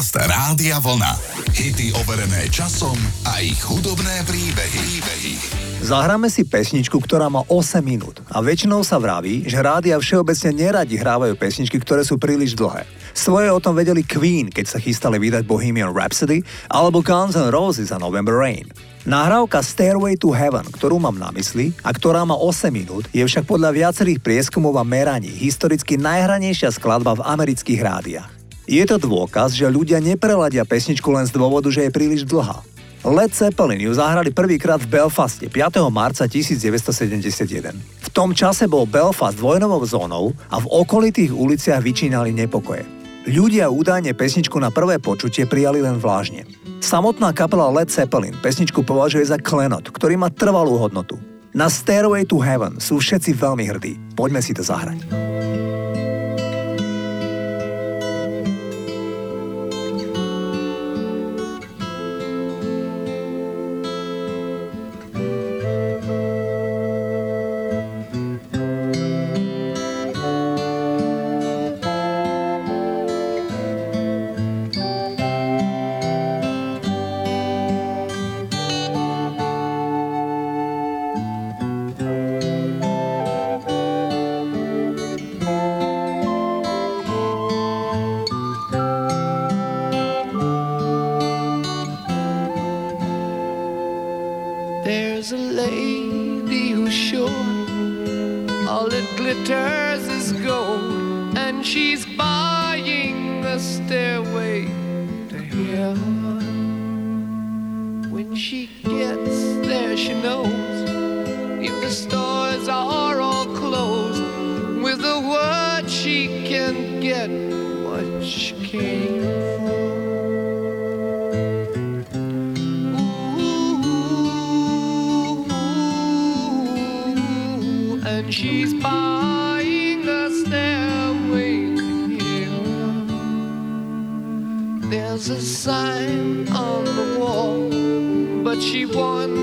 Podcast Rádia Vlna. Hity overené časom a ich hudobné príbehy. príbehy. Zahráme si pesničku, ktorá má 8 minút a väčšinou sa vraví, že rádia všeobecne neradi hrávajú pesničky, ktoré sú príliš dlhé. Svoje o tom vedeli Queen, keď sa chystali vydať Bohemian Rhapsody, alebo Guns N' Roses a November Rain. Nahrávka Stairway to Heaven, ktorú mám na mysli a ktorá má 8 minút, je však podľa viacerých prieskumov a meraní historicky najhranejšia skladba v amerických rádiách. Je to dôkaz, že ľudia nepreladia pesničku len z dôvodu, že je príliš dlhá. Led Zeppelin ju zahrali prvýkrát v Belfaste 5. marca 1971. V tom čase bol Belfast vojnovou zónou a v okolitých uliciach vyčínali nepokoje. Ľudia údajne pesničku na prvé počutie prijali len vlážne. Samotná kapela Led Zeppelin pesničku považuje za klenot, ktorý má trvalú hodnotu. Na Stairway to Heaven sú všetci veľmi hrdí. Poďme si to zahrať. There's a lady who's sure all it glitters is gold, and she's buying the stairway to heaven. When she gets there, she knows. sign on the wall, but she won.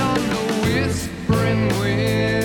on the whispering wind.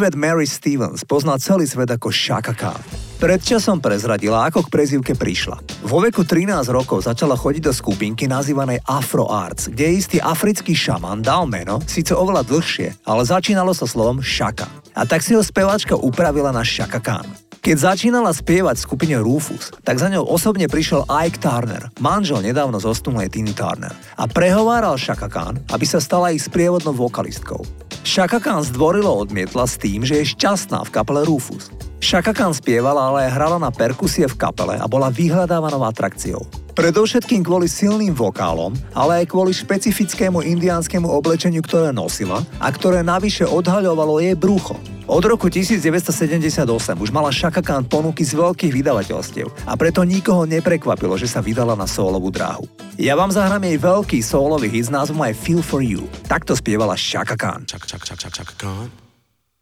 Yvette Mary Stevens pozná celý svet ako Shaka Khan. Pred časom prezradila, ako k prezivke prišla. Vo veku 13 rokov začala chodiť do skupinky nazývanej Afro Arts, kde istý africký šaman dal meno, síce oveľa dlhšie, ale začínalo sa slovom Shaka. A tak si ho speváčka upravila na Shaka Khan. Keď začínala spievať v skupine Rufus, tak za ňou osobne prišiel Ike Turner, manžel nedávno zostumlej Tiny Turner, a prehováral Shaka Khan, aby sa stala ich sprievodnou vokalistkou. Shaka Khan zdvorilo odmietla s tým, že je šťastná v kapele Rufus. Shaka Khan spievala, ale hrala na perkusie v kapele a bola vyhľadávanou atrakciou. Predovšetkým kvôli silným vokálom, ale aj kvôli špecifickému indiánskemu oblečeniu, ktoré nosila a ktoré navyše odhaľovalo jej brucho. Od roku 1978 už mala Shaka Khan ponuky z veľkých vydavateľstiev a preto nikoho neprekvapilo, že sa vydala na solovú dráhu. Ja vám zahrám jej veľký solový hit s názvom I Feel For You. Takto spievala Shaka Khan. Chaka, chaka, chaka, chaka Khan.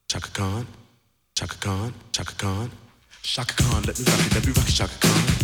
Chaka Khan. Chaka Khan. Chaka Khan. Shaka Khan, let me rock it, let me rock it, Shaka Khan.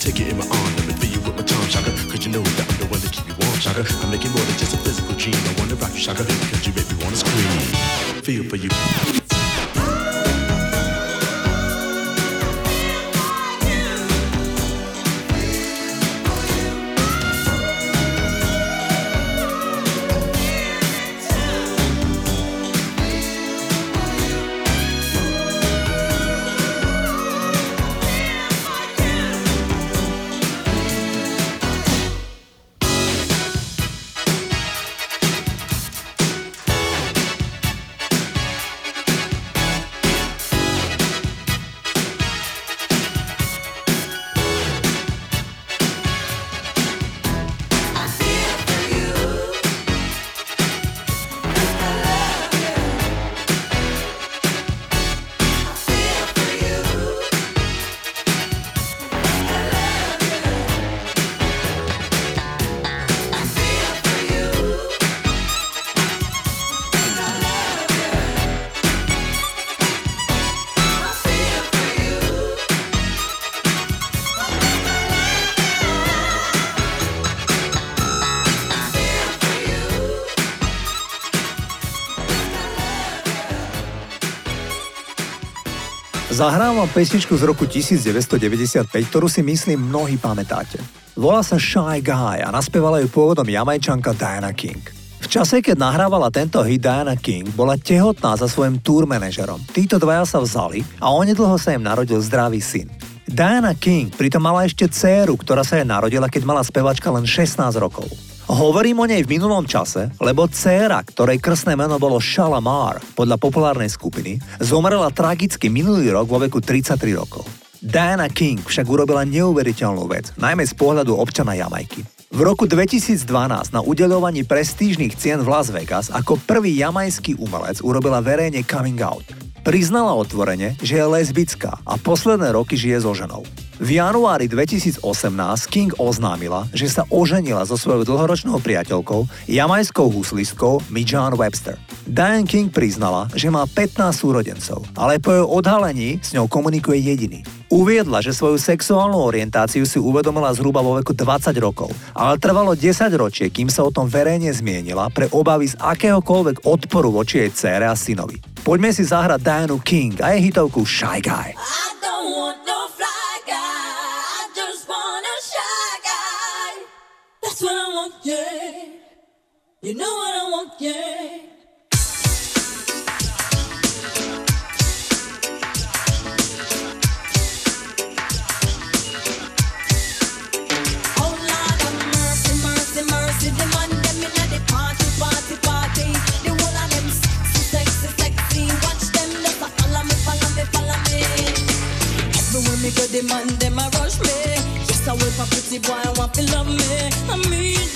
take it in my arm. Let me feel you with my charm, shaka. Cause you know that I'm the one to keep you warm, shaka. I'm making more than just a physical dream. I wanna rock you, shaka. Cause you make me wanna scream. Feel for you. Zahrám vám pesničku z roku 1995, ktorú si myslím mnohí pamätáte. Volá sa Shy Guy a naspievala ju pôvodom jamajčanka Diana King. V čase, keď nahrávala tento hit Diana King, bola tehotná za svojim tour manažerom. Títo dvaja sa vzali a onedlho sa im narodil zdravý syn. Diana King pritom mala ešte dceru, ktorá sa jej narodila, keď mala spevačka len 16 rokov. Hovorím o nej v minulom čase, lebo dcéra, ktorej krstné meno bolo Shalamar, podľa populárnej skupiny, zomrela tragicky minulý rok vo veku 33 rokov. Diana King však urobila neuveriteľnú vec, najmä z pohľadu občana Jamajky. V roku 2012 na udeľovaní prestížnych cien v Las Vegas ako prvý jamajský umelec urobila verejne coming out. Priznala otvorene, že je lesbická a posledné roky žije so ženou. V januári 2018 King oznámila, že sa oženila so svojou dlhoročnou priateľkou, jamajskou huslistkou Mijan Webster. Diane King priznala, že má 15 súrodencov, ale po jej odhalení s ňou komunikuje jediný. Uviedla, že svoju sexuálnu orientáciu si uvedomila zhruba vo veku 20 rokov, ale trvalo 10 ročie, kým sa o tom verejne zmienila pre obavy z akéhokoľvek odporu voči jej cére a synovi. Poďme si zahrať Dianu King a jej hitovku Shy Guy. I don't want no fly guy, I just want a shy guy. That's what I want, yeah. You know what I want, yeah. Boy, I want to love me. I need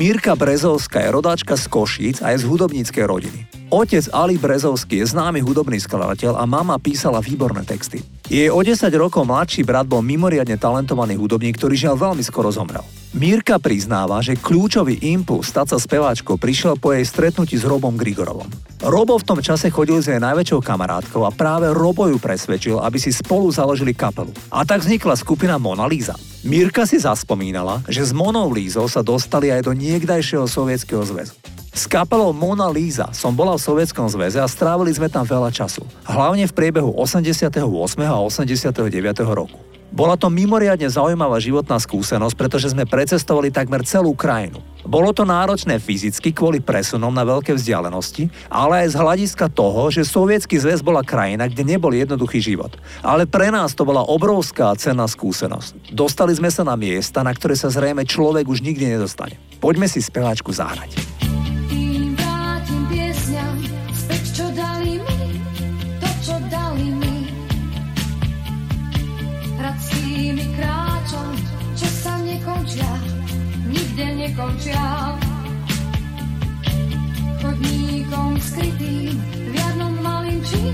Mirka Brezovská je rodáčka z Košíc a je z hudobníckej rodiny. Otec Ali Brezovský je známy hudobný skladateľ a mama písala výborné texty. Jej o 10 rokov mladší brat bol mimoriadne talentovaný hudobník, ktorý žiaľ veľmi skoro zomrel. Mírka priznáva, že kľúčový impuls stať sa speváčkou prišiel po jej stretnutí s Robom Grigorovom. Robo v tom čase chodil s jej najväčšou kamarátkou a práve Robo ju presvedčil, aby si spolu založili kapelu. A tak vznikla skupina Mona Lisa. Mirka si zaspomínala, že s Monou Lízou sa dostali aj do niekdajšieho sovietskeho zväzu. S kapelou Mona Lisa som bola v Sovietskom zväze a strávili sme tam veľa času. Hlavne v priebehu 88. a 89. roku. Bola to mimoriadne zaujímavá životná skúsenosť, pretože sme precestovali takmer celú krajinu. Bolo to náročné fyzicky kvôli presunom na veľké vzdialenosti, ale aj z hľadiska toho, že Sovietsky zväz bola krajina, kde nebol jednoduchý život. Ale pre nás to bola obrovská cenná skúsenosť. Dostali sme sa na miesta, na ktoré sa zrejme človek už nikdy nedostane. Poďme si speváčku zahrať. Nekončia. Chodníkom skrytým, v jarnom malým čí,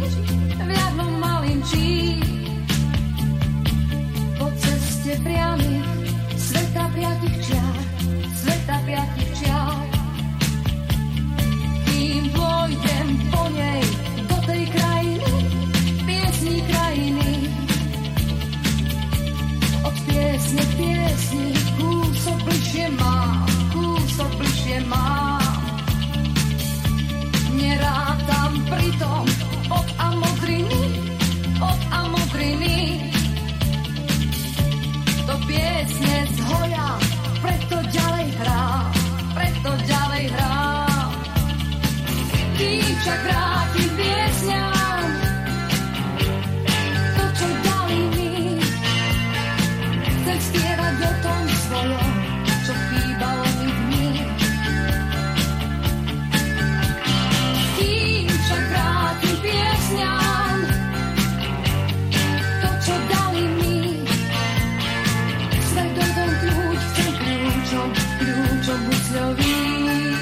husľovým.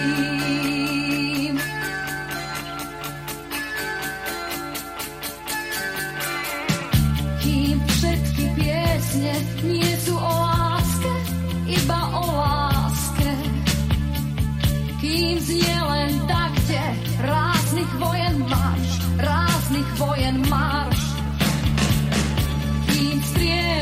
Kým všetky nie sú o láske, iba o láske. Kým znie len takte ráznych vojen marš, ráznych vojen marš. Kým strieľať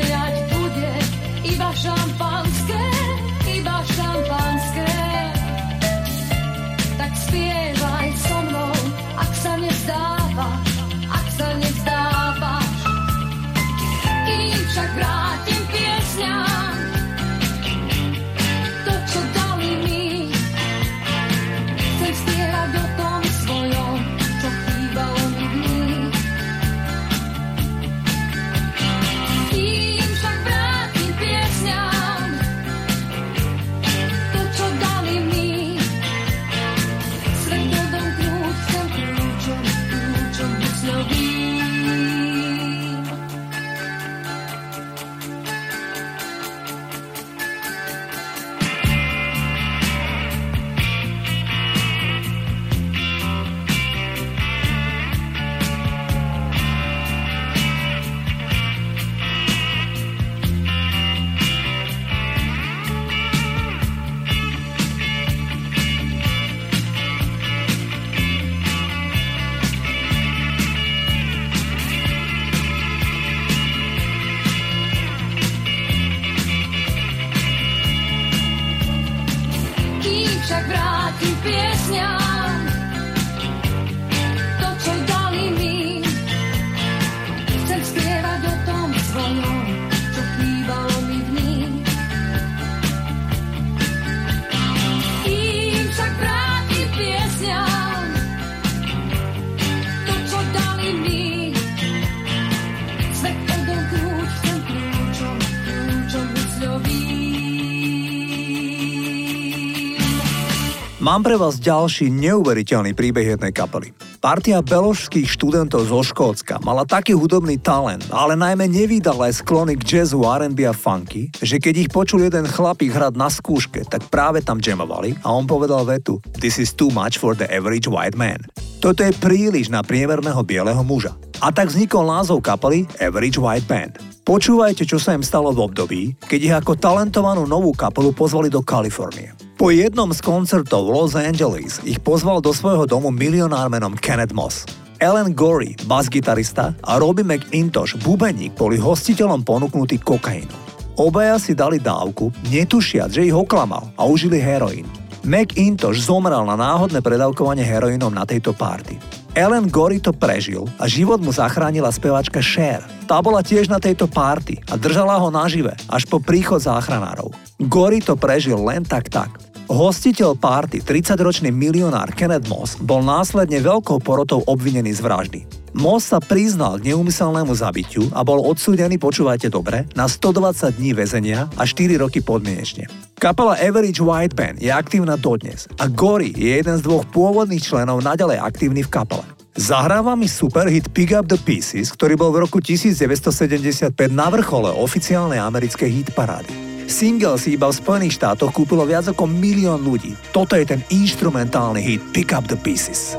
Mám pre vás ďalší neuveriteľný príbeh jednej kapely. Partia beložských študentov zo Škótska mala taký hudobný talent, ale najmä nevydal aj sklony k jazzu, R&B a funky, že keď ich počul jeden chlapík hrať na skúške, tak práve tam jamovali a on povedal vetu This is too much for the average white man. Toto je príliš na priemerného bieleho muža. A tak vznikol názov kapely Average White Band. Počúvajte, čo sa im stalo v období, keď ich ako talentovanú novú kapelu pozvali do Kalifornie. Po jednom z koncertov v Los Angeles ich pozval do svojho domu milionár menom Kenneth Moss. Ellen Gorey, bas-gitarista a Robbie McIntosh, bubeník, boli hostiteľom ponúknutí kokainu. Obaja si dali dávku, netušiac, že ich oklamal a užili heroín. McIntosh zomrel na náhodné predávkovanie heroínom na tejto párty. Ellen Gory to prežil a život mu zachránila spevačka Cher. Tá bola tiež na tejto párty a držala ho nažive až po príchod záchranárov. Gory to prežil len tak tak. Hostiteľ párty, 30-ročný milionár Kenneth Moss, bol následne veľkou porotou obvinený z vraždy. Moss sa priznal k neumyselnému zabitiu a bol odsúdený, počúvajte dobre, na 120 dní väzenia a 4 roky podmienečne. Kapela Average White Band je aktívna dodnes a Gory je jeden z dvoch pôvodných členov naďalej aktívny v kapele. Zahráva mi superhit Pick Up The Pieces, ktorý bol v roku 1975 na vrchole oficiálnej americkej hitparády. Single si iba v Spojených štátoch kúpilo viac ako milión ľudí. Toto je ten instrumentálny hit Pick Up The Pieces.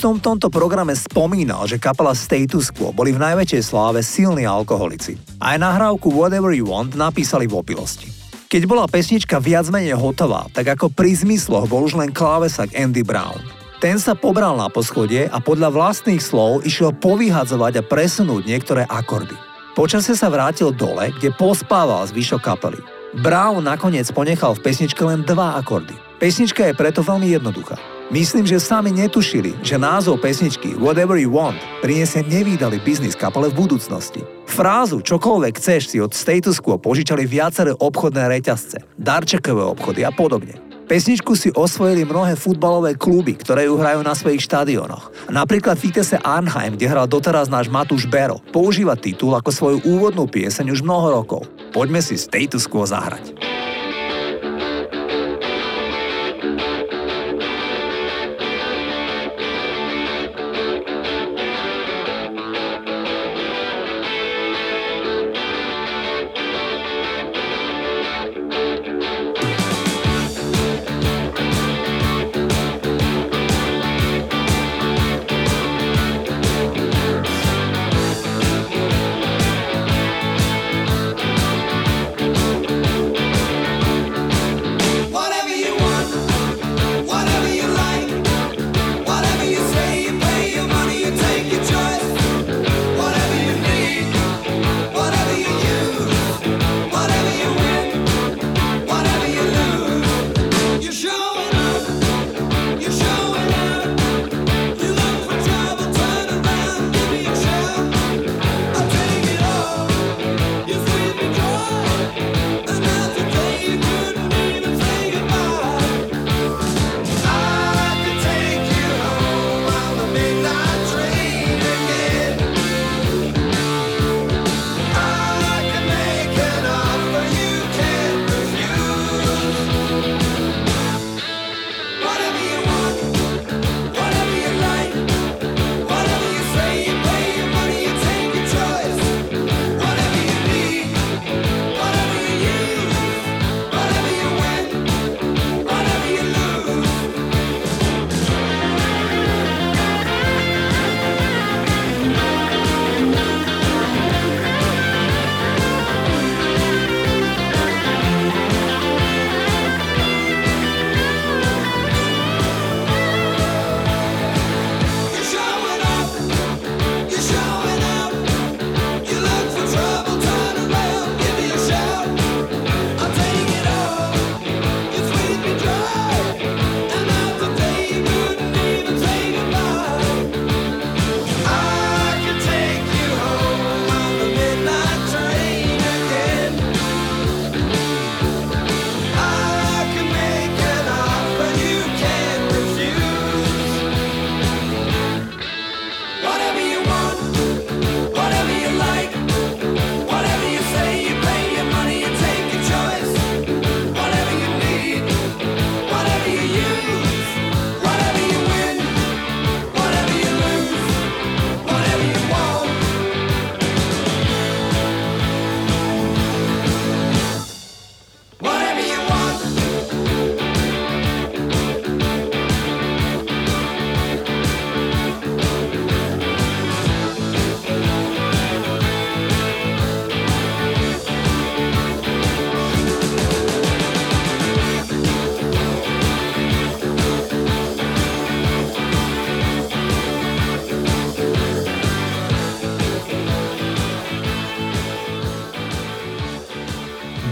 Som v tomto programe spomínal, že kapela Status Quo boli v najväčšej sláve silní alkoholici. Aj nahrávku Whatever You Want napísali v opilosti. Keď bola pesnička viac menej hotová, tak ako pri zmysloch bol už len klávesak Andy Brown. Ten sa pobral na poschodie a podľa vlastných slov išiel povyhadzovať a presunúť niektoré akordy. Počasie sa vrátil dole, kde pospával zvyšok kapely. Brown nakoniec ponechal v pesničke len dva akordy. Pesnička je preto veľmi jednoduchá. Myslím, že sami netušili, že názov pesničky Whatever You Want priniesie nevýdalý biznis kapele v budúcnosti. Frázu čokoľvek chceš si od status quo požičali viaceré obchodné reťazce, darčekové obchody a podobne. Pesničku si osvojili mnohé futbalové kluby, ktoré ju hrajú na svojich štadionoch. Napríklad Vitesse Arnheim, kde hral doteraz náš Matúš Bero, používa titul ako svoju úvodnú pieseň už mnoho rokov. Poďme si status quo zahrať.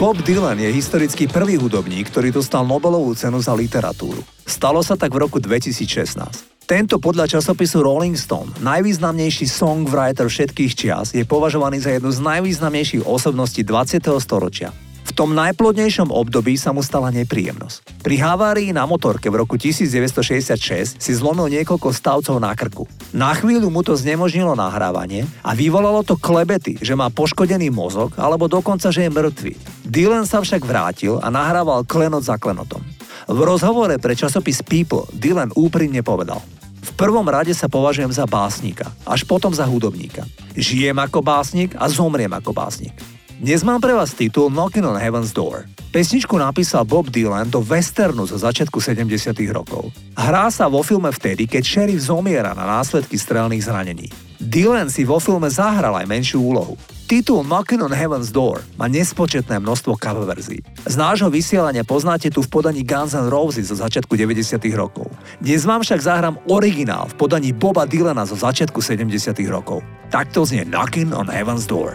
Bob Dylan je historicky prvý hudobník, ktorý dostal Nobelovú cenu za literatúru. Stalo sa tak v roku 2016. Tento podľa časopisu Rolling Stone, najvýznamnejší songwriter všetkých čias, je považovaný za jednu z najvýznamnejších osobností 20. storočia. V tom najplodnejšom období sa mu stala nepríjemnosť. Pri havárii na motorke v roku 1966 si zlomil niekoľko stavcov na krku. Na chvíľu mu to znemožnilo nahrávanie a vyvolalo to klebety, že má poškodený mozog alebo dokonca, že je mŕtvy. Dylan sa však vrátil a nahrával klenot za klenotom. V rozhovore pre časopis People Dylan úprimne povedal v prvom rade sa považujem za básnika, až potom za hudobníka. Žijem ako básnik a zomriem ako básnik. Dnes mám pre vás titul Knocking on Heaven's Door. Pesničku napísal Bob Dylan do westernu zo začiatku 70. rokov. Hrá sa vo filme vtedy, keď šerif zomiera na následky strelných zranení. Dylan si vo filme zahral aj menšiu úlohu. Titul Knocking on Heaven's Door má nespočetné množstvo cover verzií. Z nášho vysielania poznáte tu v podaní Guns N' Roses zo začiatku 90. rokov. Dnes vám však zahrám originál v podaní Boba Dylana zo začiatku 70. rokov. Takto znie Knocking on Heaven's Door.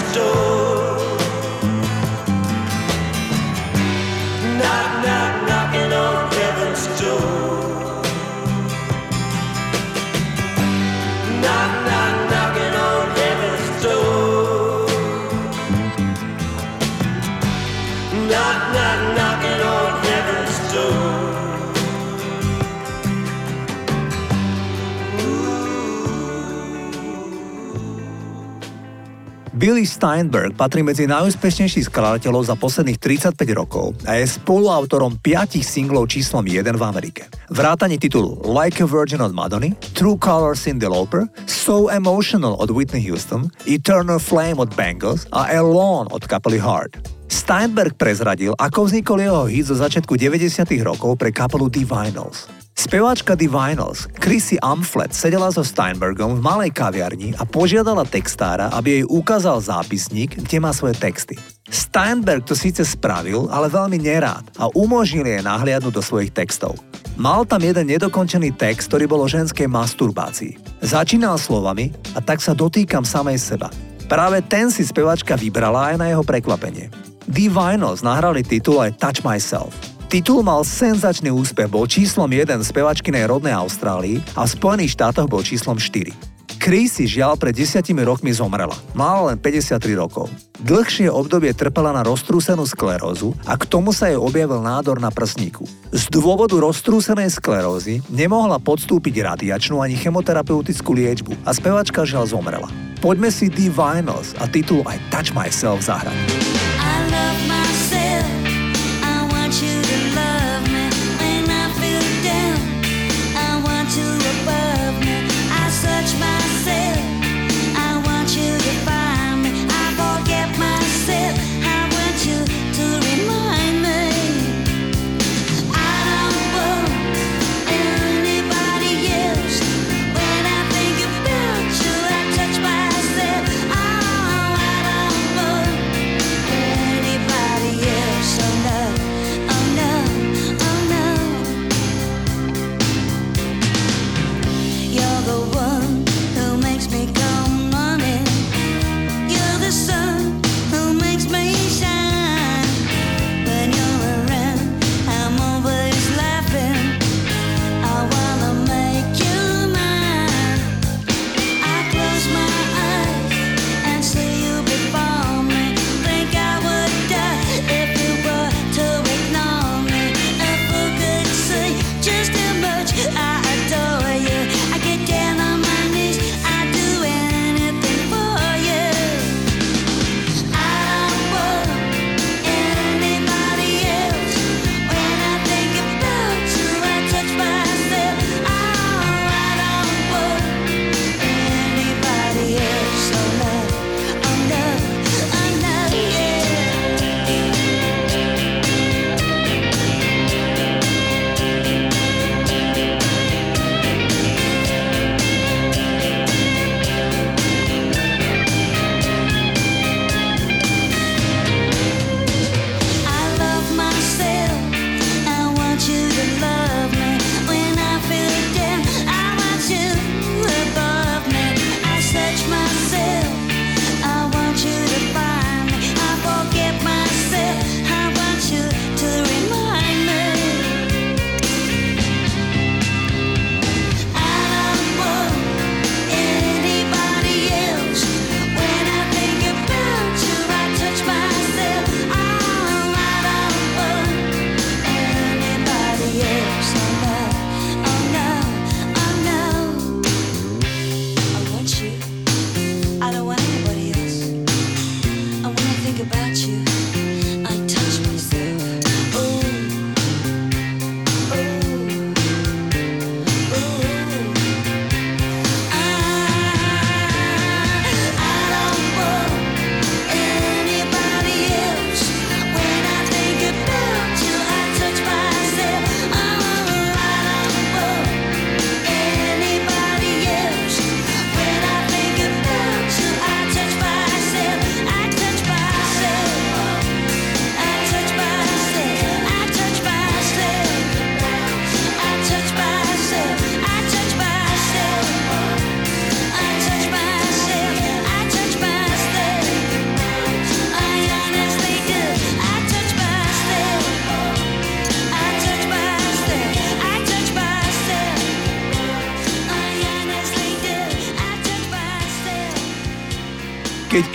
door. Billy Steinberg patrí medzi najúspešnejších skladateľov za posledných 35 rokov a je spoluautorom piatich singlov číslom 1 v Amerike. Vrátanie titulu Like a Virgin od Madony, True Colors Cindy Lauper, So Emotional od Whitney Houston, Eternal Flame od Bengals a Alone od kapely Heart. Steinberg prezradil, ako vznikol jeho hit zo začiatku 90. rokov pre kapelu The Vinyls. Speváčka The Vinyls, Chrissy Amflet, sedela so Steinbergom v malej kaviarni a požiadala textára, aby jej ukázal zápisník, kde má svoje texty. Steinberg to síce spravil, ale veľmi nerád a umožnil jej nahliadnúť do svojich textov. Mal tam jeden nedokončený text, ktorý bol o ženskej masturbácii. Začínal slovami a tak sa dotýkam samej seba. Práve ten si spevačka vybrala aj na jeho prekvapenie. The Vinyls nahrali titul aj Touch Myself. Titul mal senzačný úspech, bol číslom 1 v spevačkinej rodnej Austrálii a v Spojených štátoch bol číslom 4. Chrissy žiaľ pred desiatimi rokmi zomrela. Mala len 53 rokov. Dlhšie obdobie trpela na roztrúsenú sklerózu a k tomu sa jej objavil nádor na prsníku. Z dôvodu roztrúsenej sklerózy nemohla podstúpiť radiačnú ani chemoterapeutickú liečbu a spevačka žiaľ zomrela. Poďme si The Vinyls a titul I Touch Myself zahrať. I love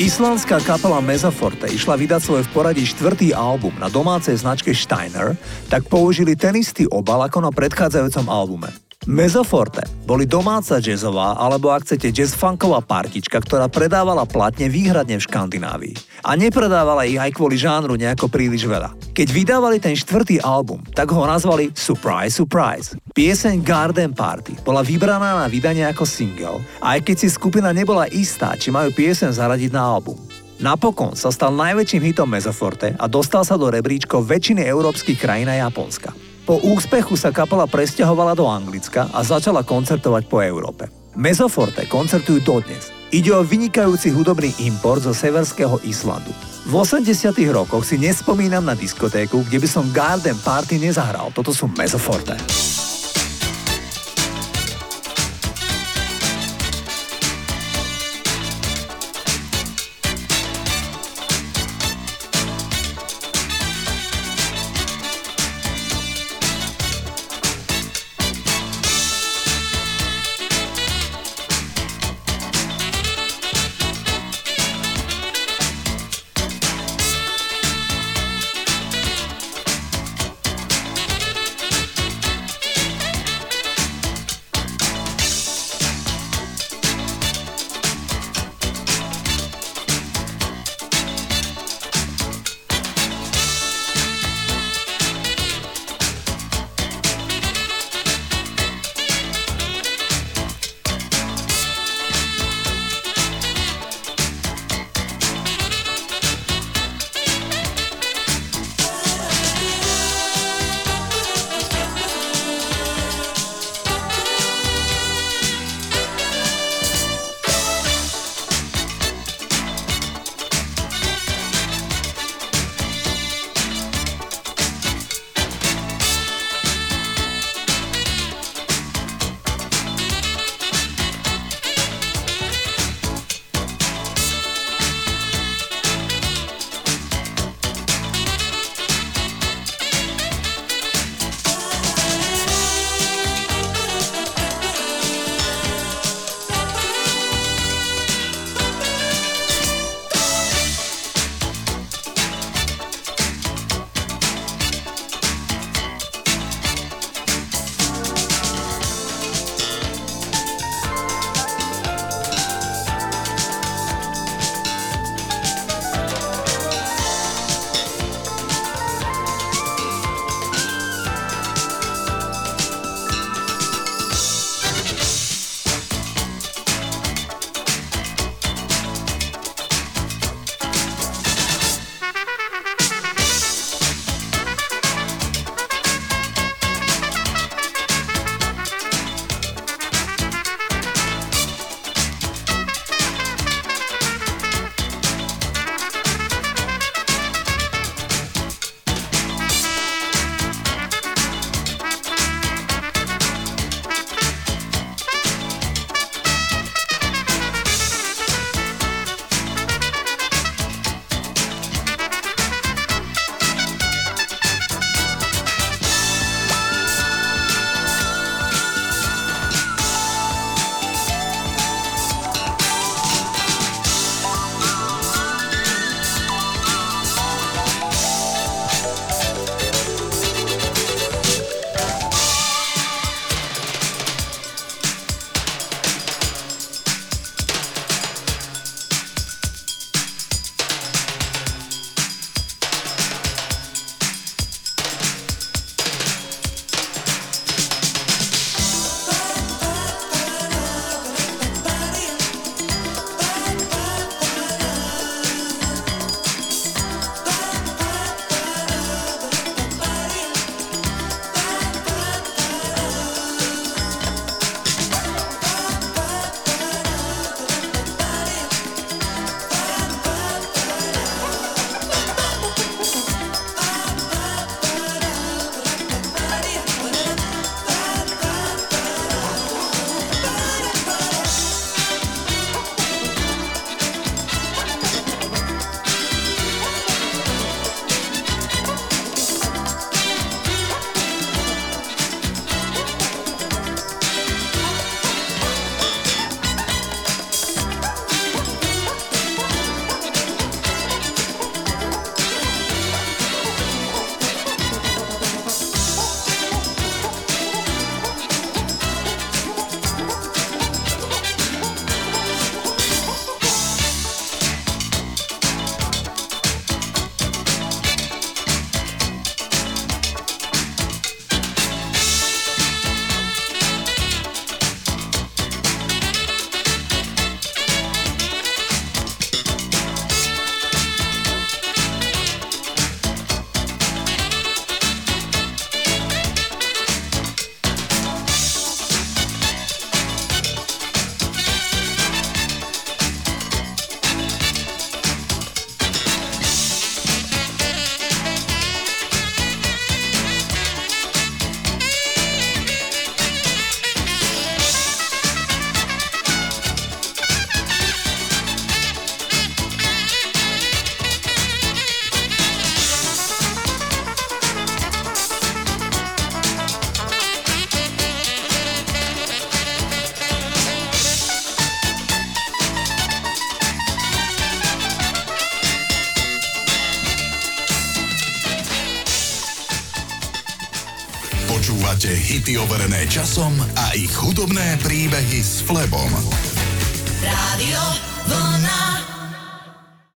islandská kapela Mezaforte išla vydať svoj v poradí štvrtý album na domácej značke Steiner, tak použili ten istý obal ako na predchádzajúcom albume. Mezoforte boli domáca jazzová alebo ak chcete jazzfunková partička, ktorá predávala platne výhradne v Škandinávii. A nepredávala ich aj kvôli žánru nejako príliš veľa. Keď vydávali ten štvrtý album, tak ho nazvali Surprise Surprise. Pieseň Garden Party bola vybraná na vydanie ako single, aj keď si skupina nebola istá, či majú pieseň zaradiť na album. Napokon sa stal najväčším hitom Mezoforte a dostal sa do rebríčkov väčšiny európskych krajín a Japonska. Po úspechu sa kapela presťahovala do Anglicka a začala koncertovať po Európe. Mezoforte koncertujú dodnes. Ide o vynikajúci hudobný import zo severského Islandu. V 80 rokoch si nespomínam na diskotéku, kde by som Garden Party nezahral. Toto sú Mezoforte. Hity overené časom a ich hudobné príbehy s Flebom. Rádio.